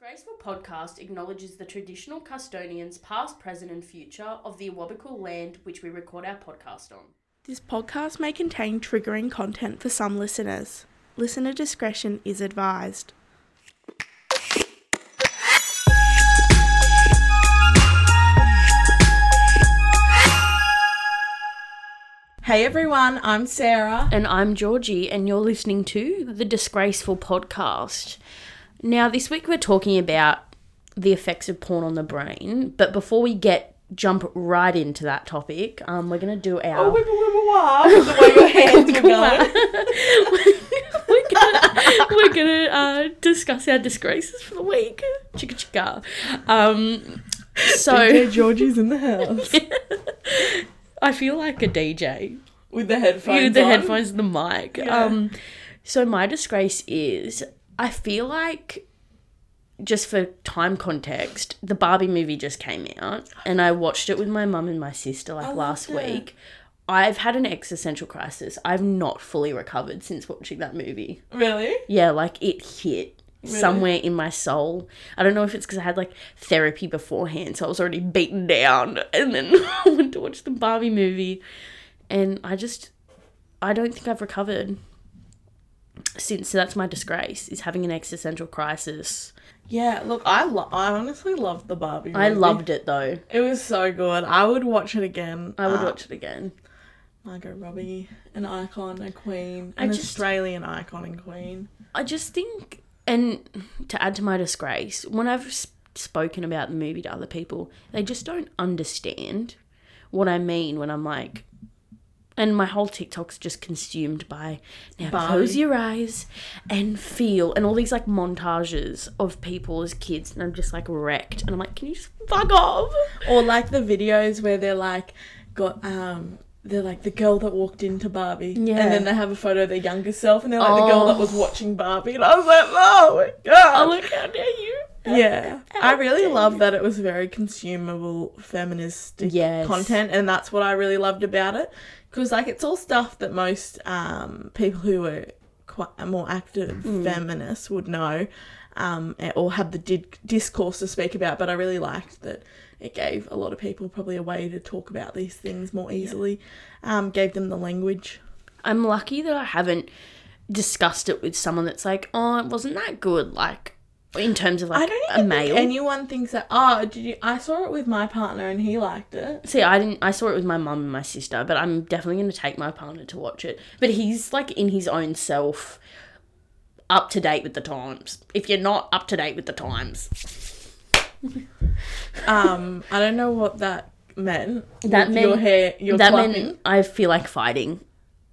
Disgraceful podcast acknowledges the traditional custodians, past, present, and future of the Awabakal land which we record our podcast on. This podcast may contain triggering content for some listeners. Listener discretion is advised. Hey everyone, I'm Sarah. And I'm Georgie, and you're listening to the Disgraceful podcast. Now, this week we're talking about the effects of porn on the brain, but before we get jump right into that topic, um, we're gonna do our. Oh, wibble wibble wah, the way your hands were going. we're gonna, we're gonna uh, discuss our disgraces for the week. Chicka chicka. Um, so DJ Georgie's in the house I feel like a DJ with the headphones. with the on. headphones and the mic. Yeah. Um, so my disgrace is I feel like just for time context, the Barbie movie just came out, and I watched it with my mum and my sister like last it. week. I've had an existential crisis. I've not fully recovered since watching that movie. Really? Yeah, like it hit somewhere in my soul. I don't know if it's because I had like therapy beforehand, so I was already beaten down, and then I went to watch the Barbie movie, and I just, I don't think I've recovered since. So that's my disgrace is having an existential crisis. Yeah. Look, I lo- I honestly loved the Barbie. Movie. I loved it though. It was so good. I would watch it again. I would Uh, watch it again. Margot Robbie, an icon, a queen, an just- Australian icon and queen. I just think, and to add to my disgrace, when I've s- spoken about the movie to other people, they just don't understand what I mean when I'm like, and my whole TikTok's just consumed by now Barbie. close your eyes and feel, and all these like montages of people as kids, and I'm just like wrecked, and I'm like, can you just fuck off? Or like the videos where they're like, got um. They're like the girl that walked into Barbie, Yeah. and then they have a photo of their younger self, and they're like the girl that Oh. was watching Barbie, and I was like, oh my god, I'm like, how dare you? Yeah, I really love that it was very consumable feminist Yes. content, and that's what I really loved about it. Because like it's all stuff that most um, people who are quite more active Mm. feminists would know, um, or have the discourse to speak about. But I really liked that it gave a lot of people probably a way to talk about these things more easily. Um, gave them the language. I'm lucky that I haven't discussed it with someone that's like, oh, it wasn't that good, like in terms of like I don't a even male. think anyone thinks that. Oh, did you? I saw it with my partner, and he liked it. See, I didn't. I saw it with my mum and my sister, but I'm definitely going to take my partner to watch it. But he's like in his own self, up to date with the times. If you're not up to date with the times, Um, I don't know what that meant. That meant- your hair. Your that clapping. meant I feel like fighting.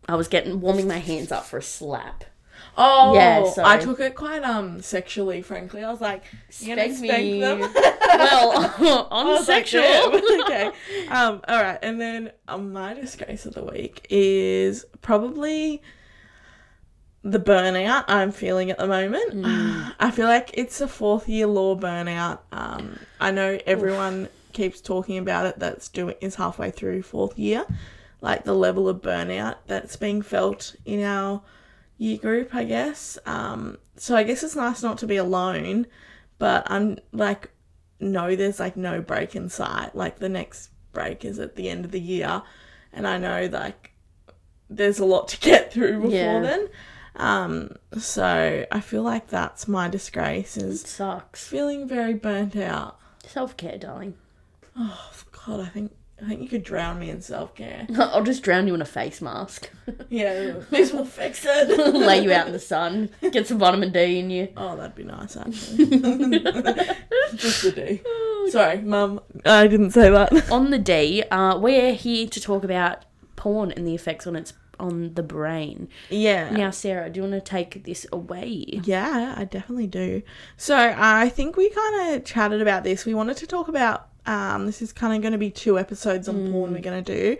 I was getting warming my hands up for a slap. Oh, Yeah, so- I took it quite um sexually. Frankly, I was like, "You gonna Spank me. them?" well, on was like, sexual. Okay. Um. All right. And then um, my disgrace of the week is probably the burnout I'm feeling at the moment. Mm. I feel like it's a fourth year law burnout. Um. I know everyone keeps talking about it. That's doing is halfway through fourth year. Like the level of burnout that's being felt in our year group, I guess. Um, so I guess it's nice not to be alone, but I'm like, no, there's like no break in sight. Like the next break is at the end of the year, and I know like there's a lot to get through before Yeah. then. Um, so I feel like that's my disgrace is Sucks. feeling very burnt out. Self care, darling. Oh God, I think I think you could drown me in self care. I'll just drown you in a face mask. Yeah, this will fix it. Lay you out in the sun. Get some vitamin D in you. Oh, that'd be nice actually. Just the D. Sorry, Mum. I didn't say that. On the D, uh, we're here to talk about porn and the effects on its on the brain. Yeah. Now, Sarah, do you want to take this away? Yeah, I definitely do. So I think we kind of chatted about this. We wanted to talk about. Um, this is kind of going to be two episodes on porn we're going to do,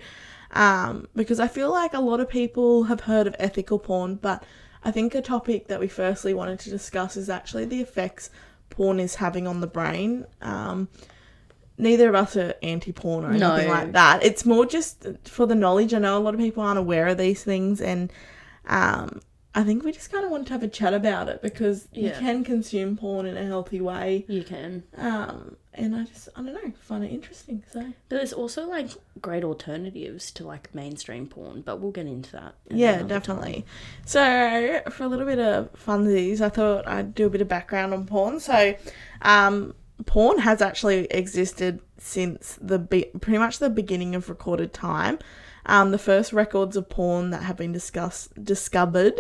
um, because I feel like a lot of people have heard of ethical porn, but I think a topic that we firstly wanted to discuss is actually the effects porn is having on the brain. Um, neither of us are anti-porn or anything No. like that. It's more just for the knowledge. I know a lot of people aren't aware of these things, and um, I think we just kind of wanted to have a chat about it because you can consume porn in a healthy way. You can. Um, and I just, I don't know, find it interesting. So, But there's also like great alternatives to like mainstream porn, but we'll get into that. yeah, definitely. So, for a little bit of funsies, I thought I'd do a bit of background on porn. So, um, porn has actually existed since the be- pretty much the beginning of recorded time. Um, the first records of porn that have been discussed discovered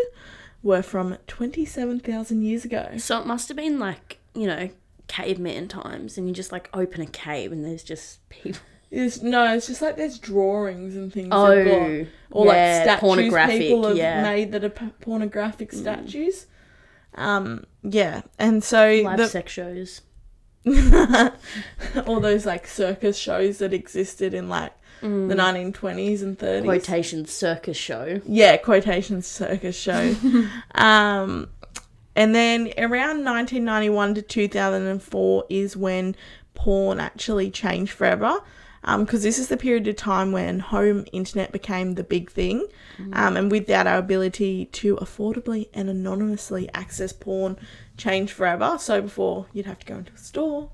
were from twenty seven thousand years ago. So it must have been like, you know, caveman times and you just like open a cave and there's just people. It's, no, it's just like there's drawings and things. Oh, got, or yeah, like statues pornographic, people have yeah. Mm. made that are p- pornographic statues. Um, yeah, and so Live the, sex shows. all those like circus shows that existed in like Mm. the 1920s and 30s. Quotation circus show. yeah, quotation circus show. um, and then around 1991 to 2004 is when porn actually changed forever. Because this is the period of time when home internet became the big thing. Um, and with that, our ability to affordably and anonymously access porn changed forever. So before, you'd have to go into a store,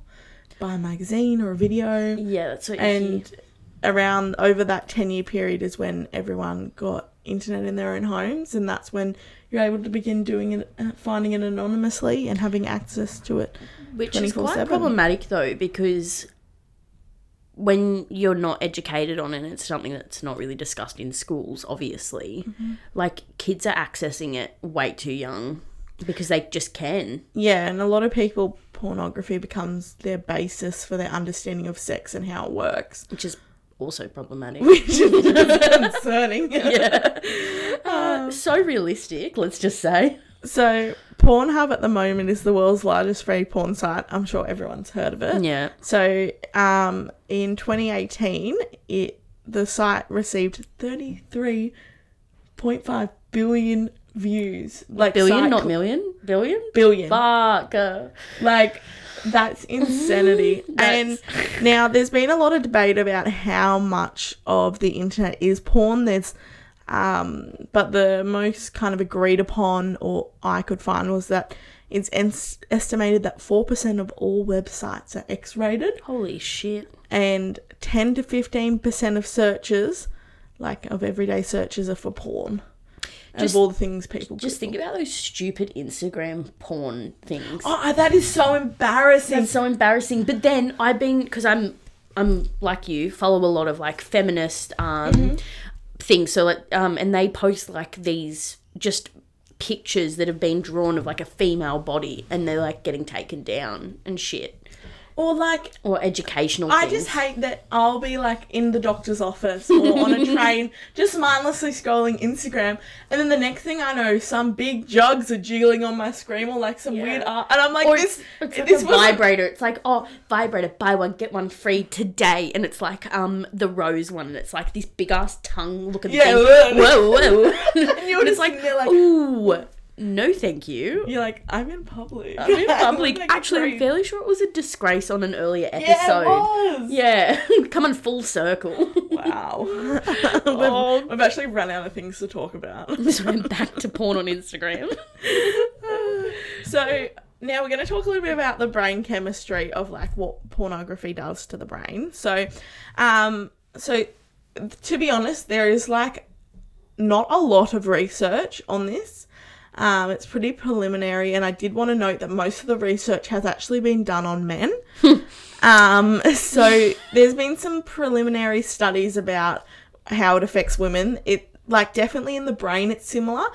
buy a magazine or a video Yeah, that's what you and hear. around over that 10 year period is when everyone got internet in their own homes and that's when you're able to begin doing it uh, finding it anonymously and having access to it Which is quite problematic though, because when you're not educated on it, it's something that's not really discussed in schools, obviously. Mm-hmm. Like kids are accessing it way too young because they just can. yeah and a lot of people pornography becomes their basis for their understanding of sex and how it works which is also problematic. which is concerning yeah. Uh, so realistic, let's just say. so pornhub at the moment is the world's largest free porn site i'm sure everyone's heard of it Yeah. So, um, in 2018, it the site received 33.5 billion views. Like Billion, not million? Billion? billion. Fuck. uh, Like that's insanity. That's- and now there's been a lot of debate about how much of the internet is porn. There's um, but the most kind of agreed upon, or I could find, was that it's es- estimated that 4% of all websites are X rated. Holy shit. and 10 to 15% of searches, like of everyday searches, are for porn. Just- of all the things people Just think about those stupid Instagram porn things. Oh, that is so embarrassing. That's so embarrassing. But then I've been because I'm I'm like you follow a lot of like feminist um Mm-hmm. things. So like um and they post like these just pictures that have been drawn of like a female body and they're like getting taken down and shit or like, or educational. I things. just hate that I'll be like in the doctor's office or on a train, just mindlessly scrolling Instagram, and then the next thing I know, some big jugs are jiggling on my screen or like some Yeah. weird art, and I'm like, Or this, it's, it's like this a vibrator. It's like, oh, vibrator, buy one, get one free today. And it's like um the rose one and it's like this big ass tongue looking Yeah, thing. whoa. Whoa, whoa. and you're and just it's like, like, ooh, no thank you. you're like, I'm in public. I'm in public. Like a Actually, I'm fairly sure it was a disgrace on an earlier yeah, episode. it was. Yeah, coming full circle. Wow. we've, Oh. we've actually run out of things to talk about. Just went back to porn on Instagram. so now we're going to talk a little bit about the brain chemistry of like what pornography does to the brain. So, um, so to be honest, there is like not a lot of research on this. Um, it's pretty preliminary, and I did want to note that most of the research has actually been done on men. um, so there's been some preliminary studies about how it affects women. It like definitely in the brain, it's similar.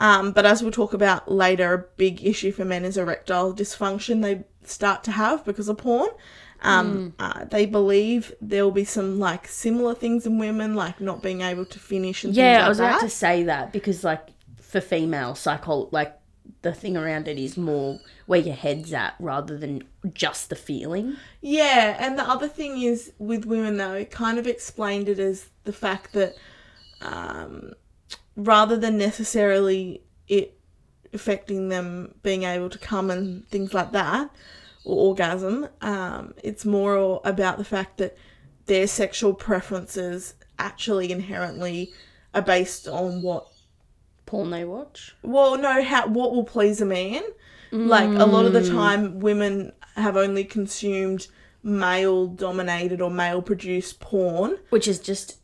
Um, but as we'll talk about later, a big issue for men is erectile dysfunction they start to have because of porn. Um, uh, they believe there will be some like similar things in women, like not being able to finish and Yeah, I was about to say that because, like, for female psycho, like the thing around it is more where your head's at rather than just the feeling. Yeah, and the other thing is with women though, it kind of explained it as the fact that um, rather than necessarily it affecting them being able to come and things like that or orgasm, um, it's more about the fact that their sexual preferences actually inherently are based on what porn they watch. well, no, how what will please a man? Like a lot of the mm. time, women have only consumed male dominated or male produced porn, Which is just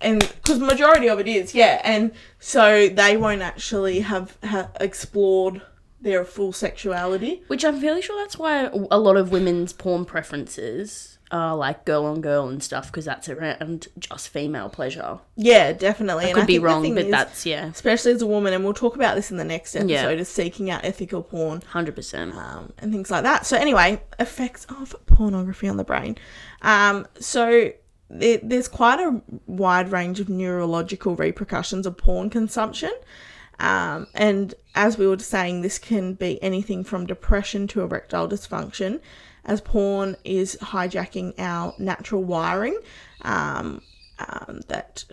and because majority of it is, yeah, and so they won't actually have, have explored their full sexuality. which I'm fairly sure that's why a lot of women's porn preferences are like girl on girl and stuff because that's around just female pleasure. Yeah, definitely. I and could be wrong, but is, that's yeah, especially as a woman, and we'll talk about this in the next episode, Yeah. is seeking out ethical porn. hundred percent. um, and things like that. So anyway, effects of pornography on the brain. Um, so there, there's quite a wide range of neurological repercussions of porn consumption. Um, and as we were saying, this can be anything from depression to erectile dysfunction, as porn is hijacking our natural wiring um, um, that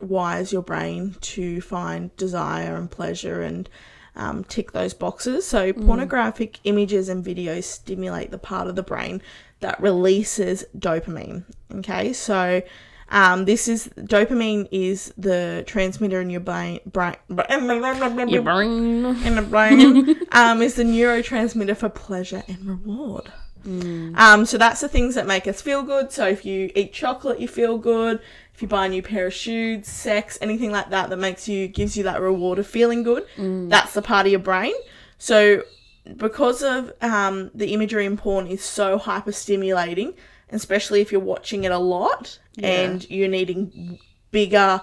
wires your brain to find desire and pleasure and um, tick those boxes. So, pornographic images and videos stimulate the part of the brain that releases dopamine. Okay, so um, this is dopamine is the transmitter in your brain. brain Your brain. in the brain um, is the neurotransmitter for pleasure and reward. Um, so that's the things that make us feel good. So if you eat chocolate, you feel good. If you buy a new pair of shoes, sex, anything like that that makes you gives you that reward of feeling good, that's the part of your brain. So because of um, the imagery in porn is so hyper stimulating, especially if you're watching it a lot and you're needing bigger,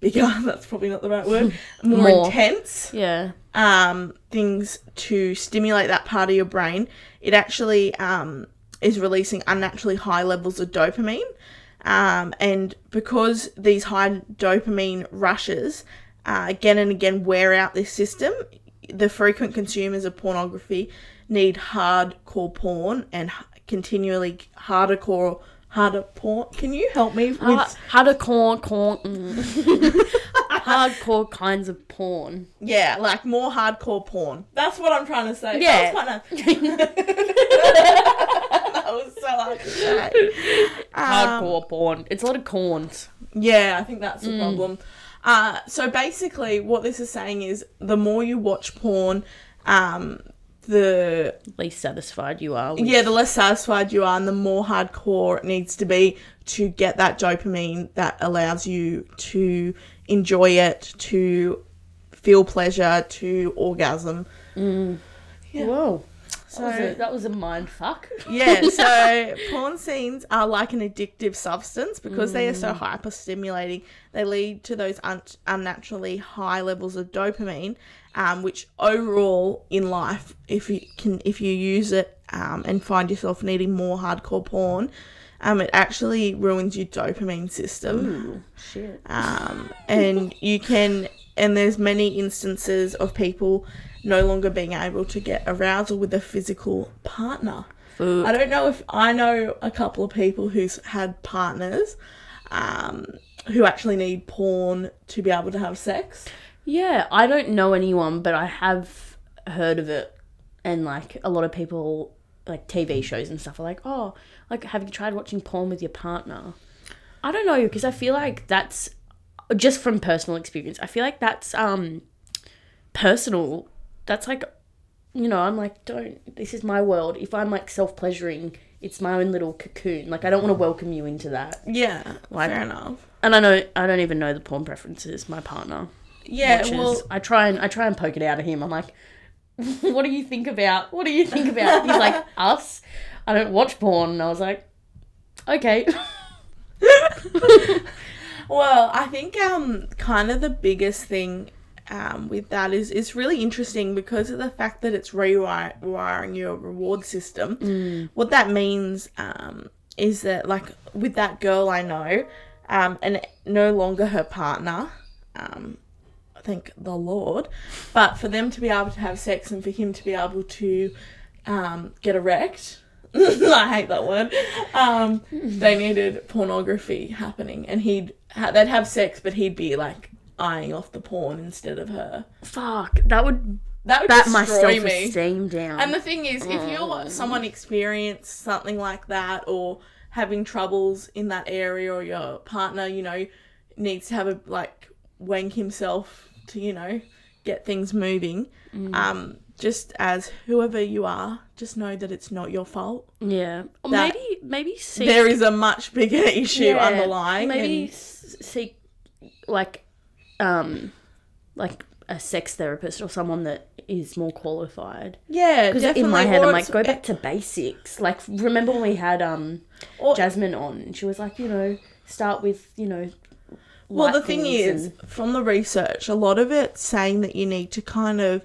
bigger. That's probably not the right word. More, More. intense Yeah. um, things to stimulate that part of your brain, it actually um, is releasing unnaturally high levels of dopamine. Um, and because these high dopamine rushes uh, again and again wear out this system, the frequent consumers of pornography need hardcore porn and continually hardcore harder porn. Can you help me with? Ha- Hardcore, corn, mm. hardcore kinds of porn. yeah, like more hardcore porn. That's what I'm trying to say. Yeah. That was, kinda... that was so hard to say. Um, Hardcore porn. It's a lot of corns. Yeah, I think that's the problem. Uh, so basically, what this is saying is the more you watch porn, um, the Least satisfied you are. With. yeah, the less satisfied you are, and the more hardcore it needs to be to get that dopamine that allows you to enjoy it, to feel pleasure, to orgasm. Mm. Whoa. So That was, a, that was a mind fuck. yeah, so porn scenes are like an addictive substance because they are so mm. hyper stimulating. They lead to those un- unnaturally high levels of dopamine, um, which overall in life, if you can, if you use it um, and find yourself needing more hardcore porn, um, it actually ruins your dopamine system Ooh, shit. um, and you can and there's many instances of people no longer being able to get arousal with a physical partner Ooh. i don't know if i know a couple of people who's had partners um, who actually need porn to be able to have sex Yeah, I don't know anyone, but I have heard of it, and like a lot of people, like TV shows and stuff, are like, oh, like have you tried watching porn with your partner? I don't know because I feel like that's just from personal experience. I feel like that's um personal. That's like, you know, I'm like, don't. This is my world. If I'm like self pleasuring, it's my own little cocoon. Like I don't want to welcome you into that. yeah Like- fair enough And I know I don't even know the porn preferences. My partner. Yeah watches. well I try and I try and poke it out of him. I'm like, what do you think about? What do you think about? He's like, us. I don't watch porn. And I was like, okay. Well, I think um kind of the biggest thing um with that is it's really interesting because of the fact that it's rewiring your reward system. What that means um is that like with that girl I know, um and no longer her partner, um thank the Lord, but for them to be able to have sex and for him to be able to um get erect I hate that word. Um, they needed pornography happening, and he'd ha- they'd have sex, but he'd be like eyeing off the porn instead of her. Fuck. That would That would bat my destroy self me. esteem down. And the thing is, if you're someone experienced something like that, or having troubles in that area, or your partner, you know, needs to have a like wank himself to you know get things moving. Mm. Um, just as whoever you are, just know that it's not your fault. Yeah. Or maybe maybe seek There is a much bigger issue yeah, underlying. Maybe and- seek like um like a sex therapist or someone that is more qualified. yeah, Because in my head, I'm like, go back to basics. Like, remember when we had um or- Jasmine on, and she was like, you know, start with you know. Well, the thing is, and- from the research, a lot of it's saying that you need to kind of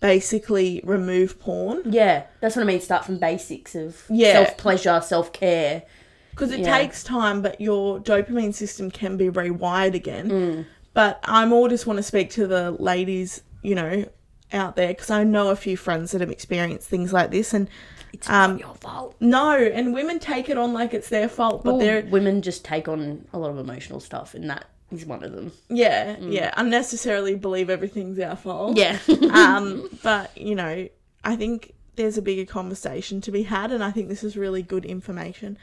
basically remove porn yeah, that's what I mean. Start from basics of Yeah. self pleasure, self care. because it Yeah. takes time, but your dopamine system can be rewired again. Mm. But I more just want to speak to the ladies, you know, out there because I know a few friends that have experienced things like this, and It's Um, not your fault. no, and women take it on like it's their fault, but Well, they're women just take on a lot of emotional stuff, and that one of them. yeah, yeah, unnecessarily believe everything's our fault. Yeah. um, but you know, I think there's a bigger conversation to be had, and I think this is really good information,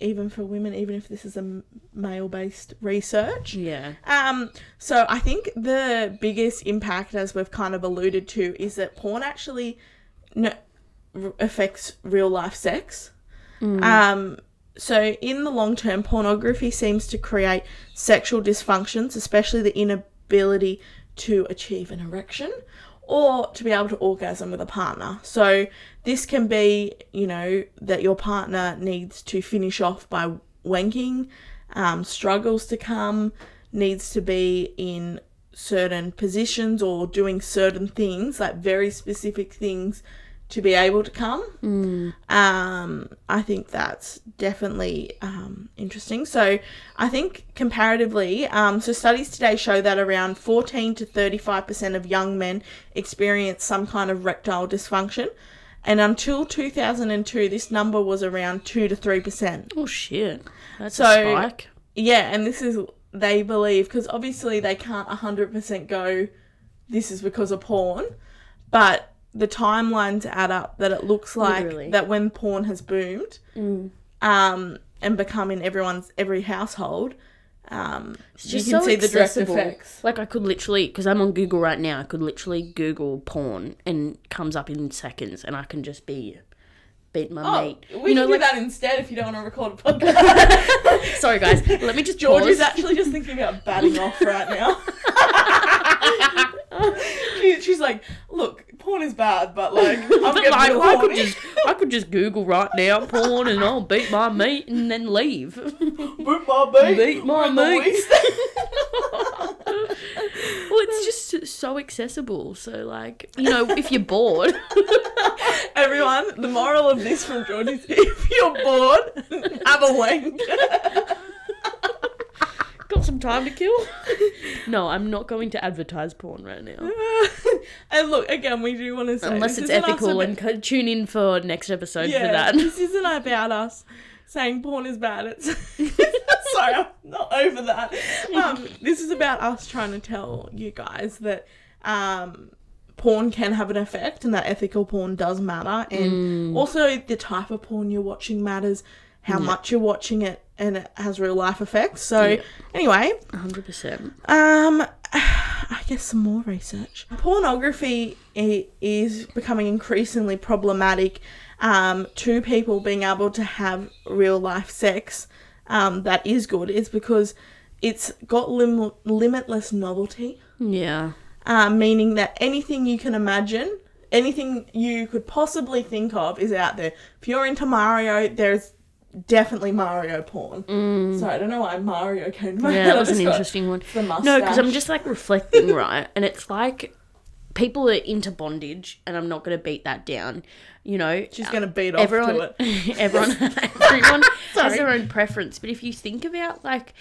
even for women, even if this is a male-based research. yeah. Um, so I think the biggest impact, as we've kind of alluded to, is that porn actually no, affects real life sex. Um, so in the long term, pornography seems to create sexual dysfunctions, especially the inability to achieve an erection or to be able to orgasm with a partner. So this can be, you know, that your partner needs to finish off by wanking, um, struggles to come, needs to be in certain positions or doing certain things, like very specific things to be able to come. Um, I think that's definitely um, interesting. So I think comparatively, um, so studies today show that around 14 to 35% of young men experience some kind of erectile dysfunction. And until 2002, this number was around 2 to 3%. Oh shit. That's So- a spike. Yeah, and this is, they believe, because obviously they can't 100% go, this is because of porn, but the timelines add up that it looks like Literally. that when porn has boomed um, and become in everyone's every household, um, you just can so see the direct effects. Like I could literally, because I'm on Google right now, I could literally Google porn and comes up in seconds, and I can just be beat my Oh, mate. we you know, do like that instead if you don't want to record a podcast. sorry guys, let me just George pause. is actually just thinking about batting off right now. she, she's like, look, porn is bad, but like, I'm getting like, real I could just I could just Google right now porn and I'll beat my meat and then leave. Boot my beat. Beat my We're in the meat. Well, it's just so accessible. So like, you know, if you're bored, Everyone, the moral of this from George is if you're bored, have a wank. Got some time to kill. no, I'm not going to advertise porn right now. and look, again, we do want to say Unless this it's isn't us ethical about- and co- tune in for next episode for that. this isn't about us saying porn is bad. It's sorry, I'm not over that. Um, this is about us trying to tell you guys that um, porn can have an effect and that ethical porn does matter, and Mm. also the type of porn you're watching matters. How much you're watching it, and it has real life effects. So, Yeah. anyway, 100%. Um, I guess some more research. Pornography is becoming increasingly problematic um, to people being able to have real life sex um, that is good. It's because it's got lim- limitless novelty, Yeah. um, meaning that anything you can imagine, anything you could possibly think of is out there. If you're into Mario, there's definitely Mario porn. Sorry, I don't know why Mario came to my Mm. Yeah, that was an interesting one. the No, because I'm just like reflecting, right? And it's like people are into bondage, and I'm not going to beat that down. You know, She's gonna beat off everyone, to it. everyone, everyone has their own preference. But if you think about like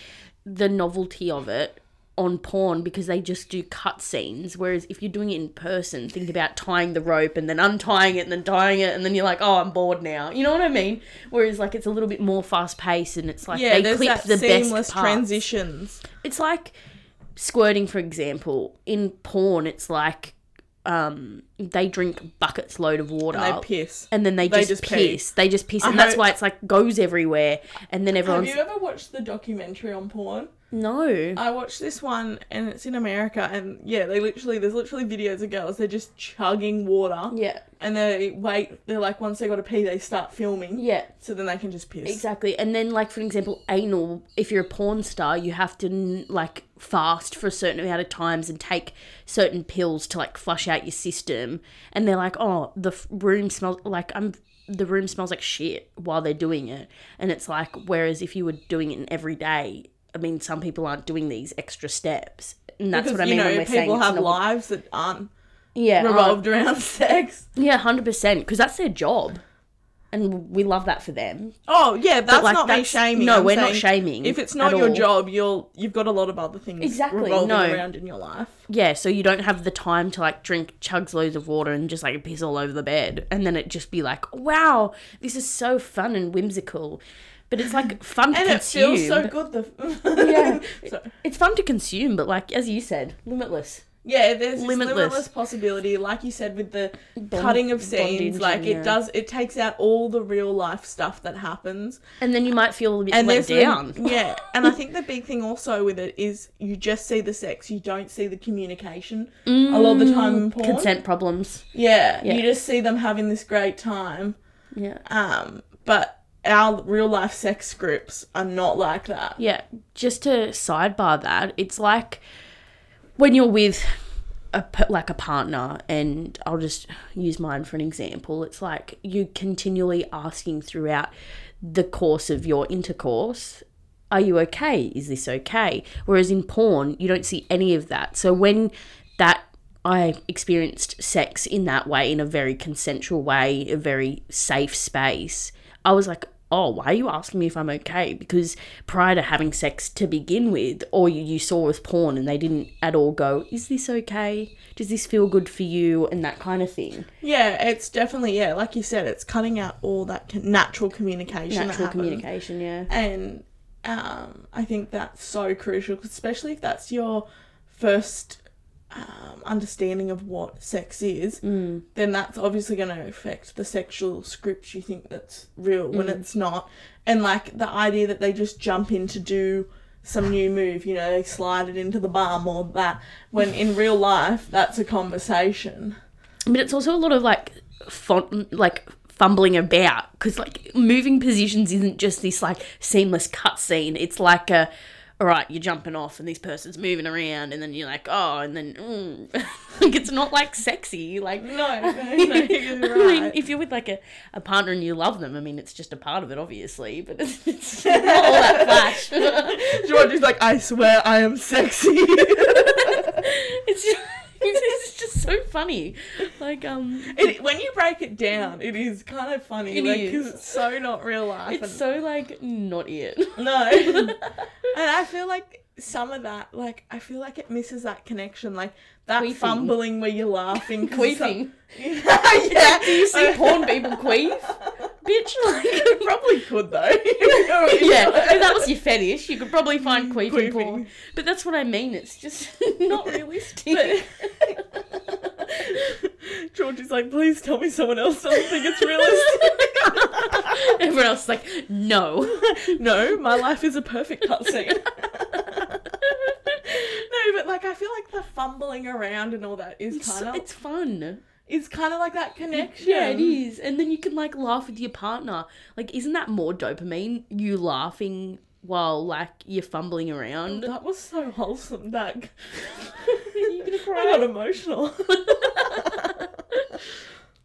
the novelty of it on porn, because they just do cut scenes, whereas if you're doing it in person, think about tying the rope and then untying it and then tying it, and then you're like, oh, I'm bored now. You know what I mean? Whereas like it's a little bit more fast paced, and it's like Yeah, they there's clip that the seamless best parts. transitions. It's like squirting, for example. In porn, it's like um, they drink buckets load of water. And they piss. and then they, They just, just pee. piss. They just piss, I and that's why it's like goes everywhere. And then everyone. Have you ever watched the documentary on porn? No. I watched this one and it's in America and yeah, they literally there's literally videos of girls they're just chugging water Yeah. and they wait they're like once they got to pee they start filming Yeah. so then they can just piss. Exactly. And then, like, for example, anal, if you're a porn star, you have to, like, fast for a certain amount of times and take certain pills to, like, flush out your system. And they're like, oh, the room smells like I'm. The room smells like shit while they're doing it. And it's like, whereas if you were doing it in every day, I mean, some people aren't doing these extra steps. And that's Because what I you mean know when we're saying people it's have not- lives that aren't yeah, revolved around sex. yeah, hundred percent, because that's their job, and we love that for them. Oh yeah, that's like, not me shaming. no, I'm we're not shaming If it's not your all. job, you'll you've got a lot of other things Exactly, revolving no. around in your life. Yeah, so you don't have the time to like drink chugs loads of water and just like piss all over the bed, and then it just be like, wow, this is so fun and whimsical. But it's like fun to And it consume. feels so good. The Yeah. So- It's fun to consume, but like as you said, limitless. Yeah, there's Limitless. limitless. possibility, like you said, with the cutting of scenes. Like and, it does, it takes out all the real life stuff that happens, And then you might feel a little bit and let there's the- down. yeah, and I think the big thing also with it is you just see the sex, you don't see the communication a lot of the time in porn. Consent problems. Yeah, Yeah. you just see them having this great time. Yeah. Um, but our real life sex scripts are not like that. Yeah, just to sidebar that, it's like when you're with a like a partner, and I'll just use mine for an example. It's like you continually asking throughout the course of your intercourse, "Are you okay? Is this okay?" Whereas in porn, you don't see any of that. So when that I experienced sex in that way, in a very consensual way, a very safe space. I was like, oh, why are you asking me if I'm okay? Because prior to having sex to begin with, all you, you saw was porn and they didn't at all go, is this okay? Does this feel good for you? And that kind of thing. Yeah, it's definitely yeah, like you said, it's cutting out all that natural communication. Natural communication, yeah. and um, I think that's so crucial, especially if that's your first um, understanding of what sex is. Mm. Then that's obviously going to affect the sexual script you think that's real when Mm. it's not, and like the idea that they just jump in to do some new move, you know, they slide it into the bum or that. When in real life, that's a conversation. But it's also a lot of like fun, like fumbling about because like moving positions isn't just this like seamless cutscene. It's like a, all right, you're jumping off and this person's moving around, and then you're like, oh, and then mm. like it's not like sexy. Like No, no, no, I you're mean, if you're with like a, a partner and you love them, I mean, it's just a part of it, obviously, but it's, it's not all that flash. George is like, I swear I am sexy. it's just, it's just so funny. Like um, It, when you break it down, it is kind of funny It like, is. because it's so not real life. it's so like not it. no, and I feel like some of that, like I feel like it misses that connection, like that Queefing. fumbling where you're laughing, Queefing. yeah, Do you see porn people queef? Bitch, like. You probably could though. Yeah, if that was your fetish, you could probably find mm, queefing, Queefing. porn. But that's what I mean. It's just not realistic. George is like, please tell me someone else doesn't think it's realistic. Everyone else is like, no. no, my life is a perfect cutscene. no, but like I feel like the fumbling around and all that is kind of it's fun. Is kind of like that connection. Yeah, it is. And then you can like laugh with your partner. Like, isn't that more dopamine? You laughing while like you're fumbling around. That was so wholesome. That you gonna I cry? got emotional.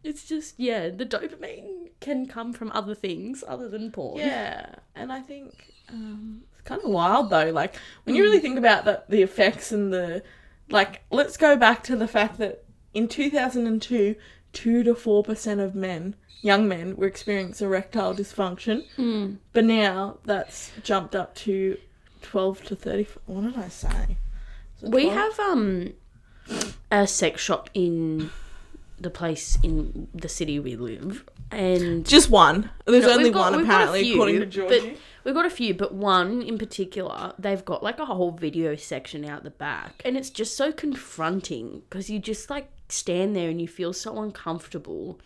It's just yeah, the dopamine can come from other things other than porn. yeah, and I think um, it's kind of wild though. Like when you really think about the the effects and the like. Let's go back to the fact that in two thousand and two, two to four percent of men, young men, were experiencing erectile dysfunction. Mm. But now that's jumped up to twelve to thirty. What did I say? We have um a sex shop in the place in the city we live, and just one. There's No, only got- one we've got a apparently, few, according to Georgie. We've got a few, but one in particular, they've got like a whole video section out the back. And it's just so confronting because you just like stand there and you feel so uncomfortable.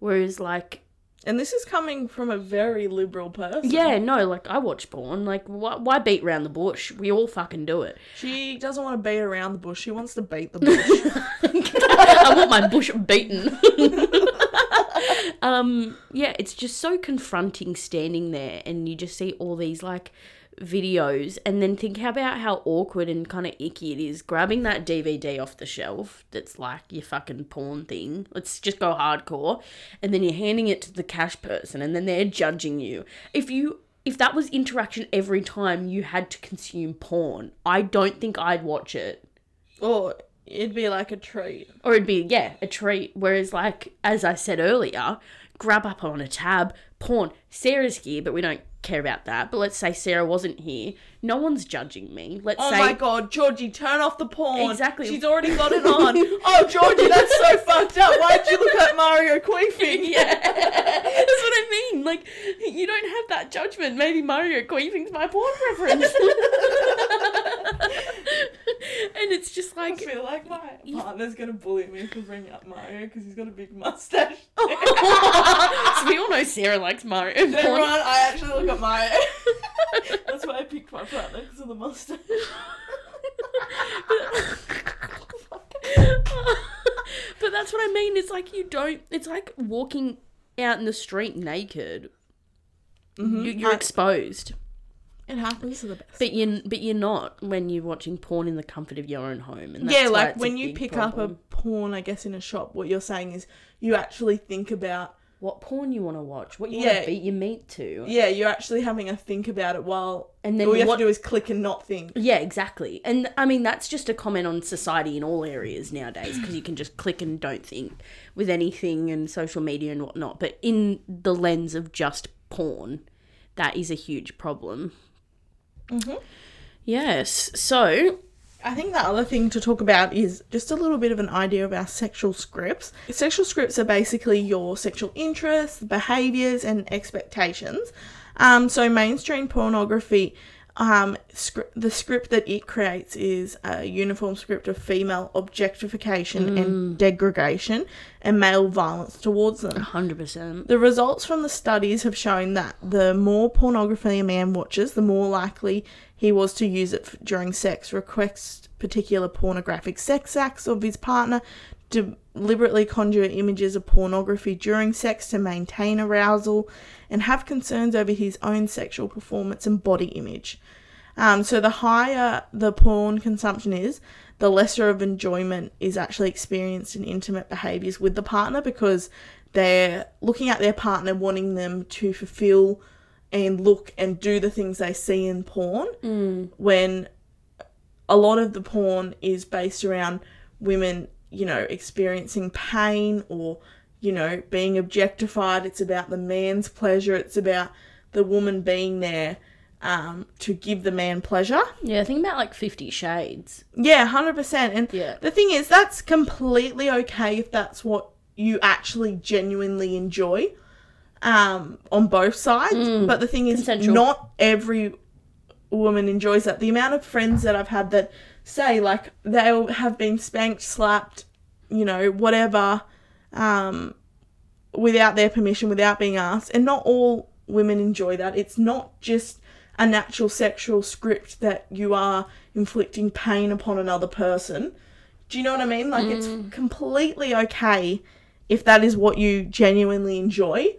Whereas, like, And this is coming from a very liberal person. Yeah, no, like I watch porn. Like, why, why beat around the bush? We all fucking do it. She doesn't want to beat around the bush. She wants to beat the bush. I want my bush beaten. um, yeah, it's just so confronting standing there and you just see all these like videos and then think about how awkward and kind of icky it is grabbing that DVD off the shelf that's like your fucking porn thing. Let's just go hardcore. And then you're handing it to the cash person and then they're judging you. If you if that was interaction every time you had to consume porn, I don't think I'd watch it. or it'd be like a treat. Or it'd be, yeah, a treat. Whereas, like, as I said earlier, grab up on a tab, porn. Sarah's here, but we don't care about that. But let's say Sarah wasn't here. No one's judging me. Let's say Oh say. my god, Georgie, turn off the porn. Exactly. She's already got it on. oh, Georgie, that's so fucked up. Why'd you look at Mario Queefing? Yeah, that's what I mean. Like, you don't have that judgment. Maybe Mario Queefing's my porn preference. and it's just like. I feel like my partner's gonna bully me for bringing up Mario because he's got a big mustache. so we all know Sarah likes Mario. Everyone, I actually look at Mario. That's why I picked my partner because of the mustache. but that's what I mean. It's like you don't. It's like walking out in the street naked. Mm-hmm. You, you're I- exposed, It happens to the best. but you but you're not when you're watching porn in the comfort of your own home. And that's yeah, like when you pick problem. up a porn, I guess in a shop, what you're saying is you actually think about. What porn you want to watch, what you want Yeah. to beat your meat to, Yeah, you're actually having a think about it while. and then all you have what? to do is click and not think. yeah, exactly. And I mean that's just a comment on society in all areas nowadays because you can just click and don't think with anything and social media and whatnot. But in the lens of just porn, that is a huge problem. Mhm. Yes. So I think the other thing to talk about is just a little bit of an idea of our sexual scripts. Sexual scripts are basically your sexual interests, behaviors, and expectations. Um, so mainstream pornography, um, the script that it creates is a uniform script of female objectification and degradation and male violence towards them. hundred percent. The results from the studies have shown that the more pornography a man watches, the more likely he was to use it f- during sex, request particular pornographic sex acts of his partner, deliberately conjure images of pornography during sex to maintain arousal, and have concerns over his own sexual performance and body image. Um, so the higher the porn consumption is, the lesser of enjoyment is actually experienced in intimate behaviors with the partner because they're looking at their partner, wanting them to fulfill and look and do the things they see in porn. When a lot of the porn is based around women, you know, experiencing pain or, you know, being objectified. It's about the man's pleasure. It's about the woman being there um, to give the man pleasure. Yeah, think about like Fifty Shades. Yeah, hundred percent. And Yeah. the thing is, that's completely okay if that's what you actually genuinely enjoy, um, on both sides. But the thing is, Consensual. not every woman enjoys that. The amount of friends that I've had that say like they'll have been spanked, slapped, you know, whatever, um, without their permission, without being asked, and not all women enjoy that. It's not just a natural sexual script that you are inflicting pain upon another person. Do you know what I mean? Like it's completely okay if that is what you genuinely enjoy,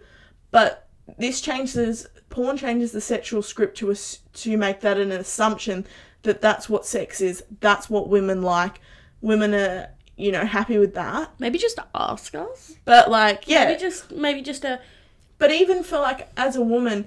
but this changes porn changes the sexual script to us to make that an assumption that that's what sex is. That's what women like. Women are you know happy with that. Maybe just ask us. But like yeah, Maybe just maybe just a but even for like as a woman,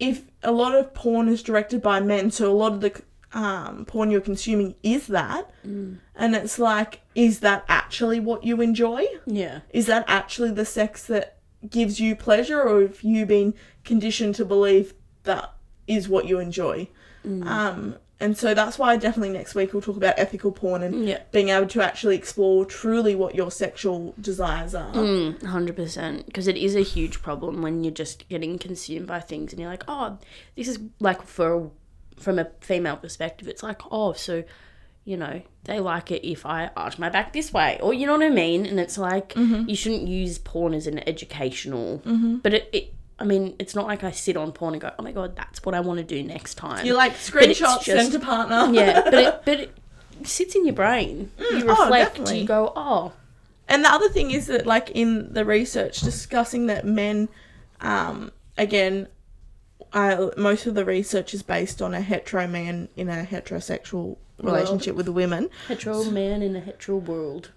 if a lot of porn is directed by men, so a lot of the um, porn you're consuming is that, and it's like, is that actually what you enjoy? yeah. Is that actually the sex that gives you pleasure, or have you been conditioned to believe that is what you enjoy? Um, and so that's why definitely next week we'll talk about ethical porn and Yeah. being able to actually explore truly what your sexual desires are. Mm, hundred percent. Because it is a huge problem when you're just getting consumed by things, and you're like, oh, this is like for from a female perspective, it's like, oh, so you know, they like it if I arch my back this way, or you know what I mean. And it's like Mm-hmm. you shouldn't use porn as an educational. But it, it, I mean, it's not like I sit on porn and go, oh my god, that's what I want to do next time. You like screenshots, send to partner. yeah, but it, but it sits in your brain. you oh, reflect. definitely. you go, oh, And the other thing is that, like in the research discussing that men, um, again, uh, most of the research is based on a hetero man in a heterosexual relationship with women. hetero man in a hetero world.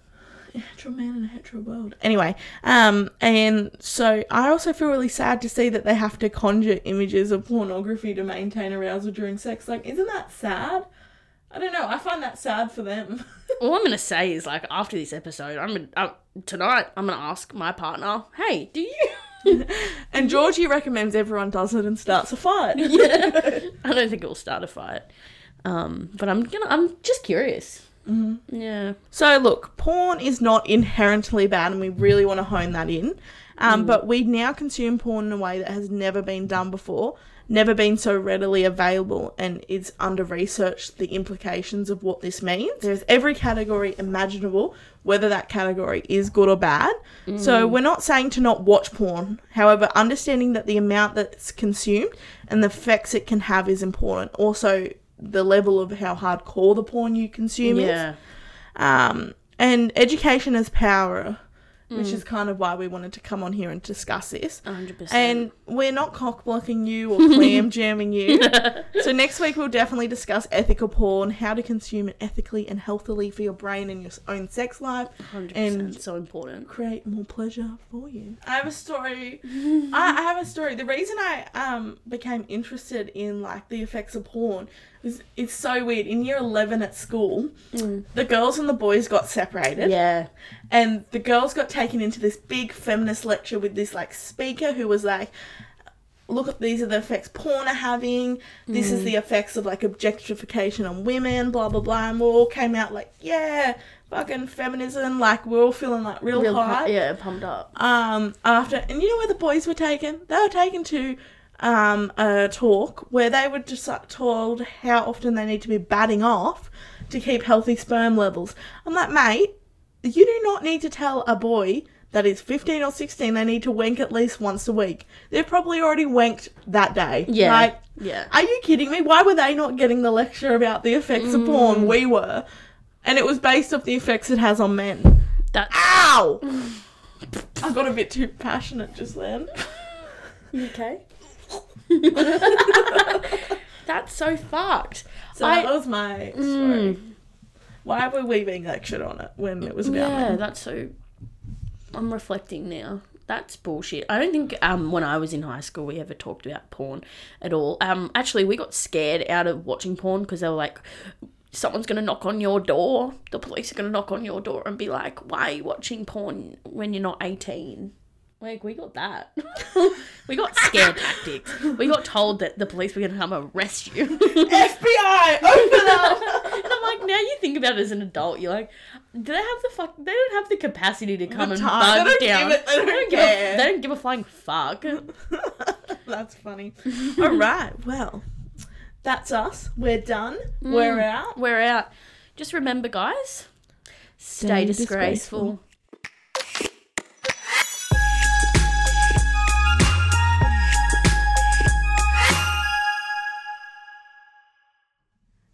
Hetero man in a hetero world. Anyway, um, and so I also feel really sad to see that they have to conjure images of pornography to maintain arousal during sex. Like, isn't that sad? I don't know. I find that sad for them. All I'm gonna say is like after this episode, I'm gonna uh, tonight I'm gonna ask my partner, hey, do you? and Georgie recommends everyone does it and starts a fight. yeah, I don't think it will start a fight. Um, but I'm gonna. I'm just curious. Mm-hmm. Yeah. So look, porn is not inherently bad, and we really want to hone that in. Um, But we now consume porn in a way that has never been done before, never been so readily available, and is under researched the implications of what this means. There's every category imaginable, whether that category is good or bad. So we're not saying to not watch porn. However, understanding that the amount that's consumed and the effects it can have is important. Also, the level of how hardcore the porn you consume is Yeah. um, and education is power, which is kind of why we wanted to come on here and discuss this. hundred percent. And we're not cock blocking you or clam jamming you. so next week we'll definitely discuss ethical porn, how to consume it ethically and healthily for your brain and your own sex life, Hundred and percent. So important. create more pleasure for you. I have a story. I, I have a story. The reason I um became interested in like the effects of porn is it's so weird. In year eleven at school, the girls and the boys got separated, Yeah. and the girls got taken into this big feminist lecture with this like speaker who was like. Look at these are the effects porn are having. This is the effects of like objectification on women, blah blah blah. And we all came out like, yeah, fucking feminism. Like we're all feeling like real, Real high pu- yeah, pumped up. um after and you know where the boys were taken they were taken to um a talk where they were just like, told how often they need to be batting off to keep healthy sperm levels i'm like mate you do not need to tell a boy that is 15 or 16 they need to wank at least once a week they've probably already wanked that day Yeah. like Yeah. are you kidding me why were they not getting the lecture about the effects of Mm. porn we were and it was based off the effects it has on men That's Ow! I got a bit too passionate just then. You okay. That's so fucked. So I- that was my story. Why were we being lectured on it when it was about Yeah, men? that's so. I'm reflecting now. That's bullshit. I don't think um when I was in high school we ever talked about porn at all. Um, actually we got scared out of watching porn because they were like, someone's gonna knock on your door. The police are gonna knock on your door and be like, why are you watching porn when you're not 18? Like we got that. we got scare tactics. We got told that the police were gonna come arrest you. FBI, open up! And I'm like, now you think about it as an adult, you're like, do they have the fuck? They don't have the capacity to come and bug They don't down. give it- they don't give a, they don't give a flying fuck. That's funny. All right, well, that's us. We're done. We're Mm. out. We're out. Just remember, guys, stay, Stay disgraceful. disgraceful.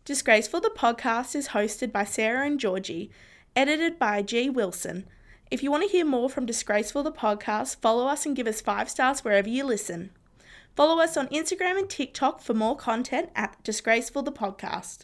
Disgraceful the podcast is hosted by Sarah and Georgie, edited by G. Wilson. If you want to hear more from Disgraceful the podcast, follow us and give us five stars wherever you listen. Follow us on Instagram and TikTok for more content at Disgraceful the podcast.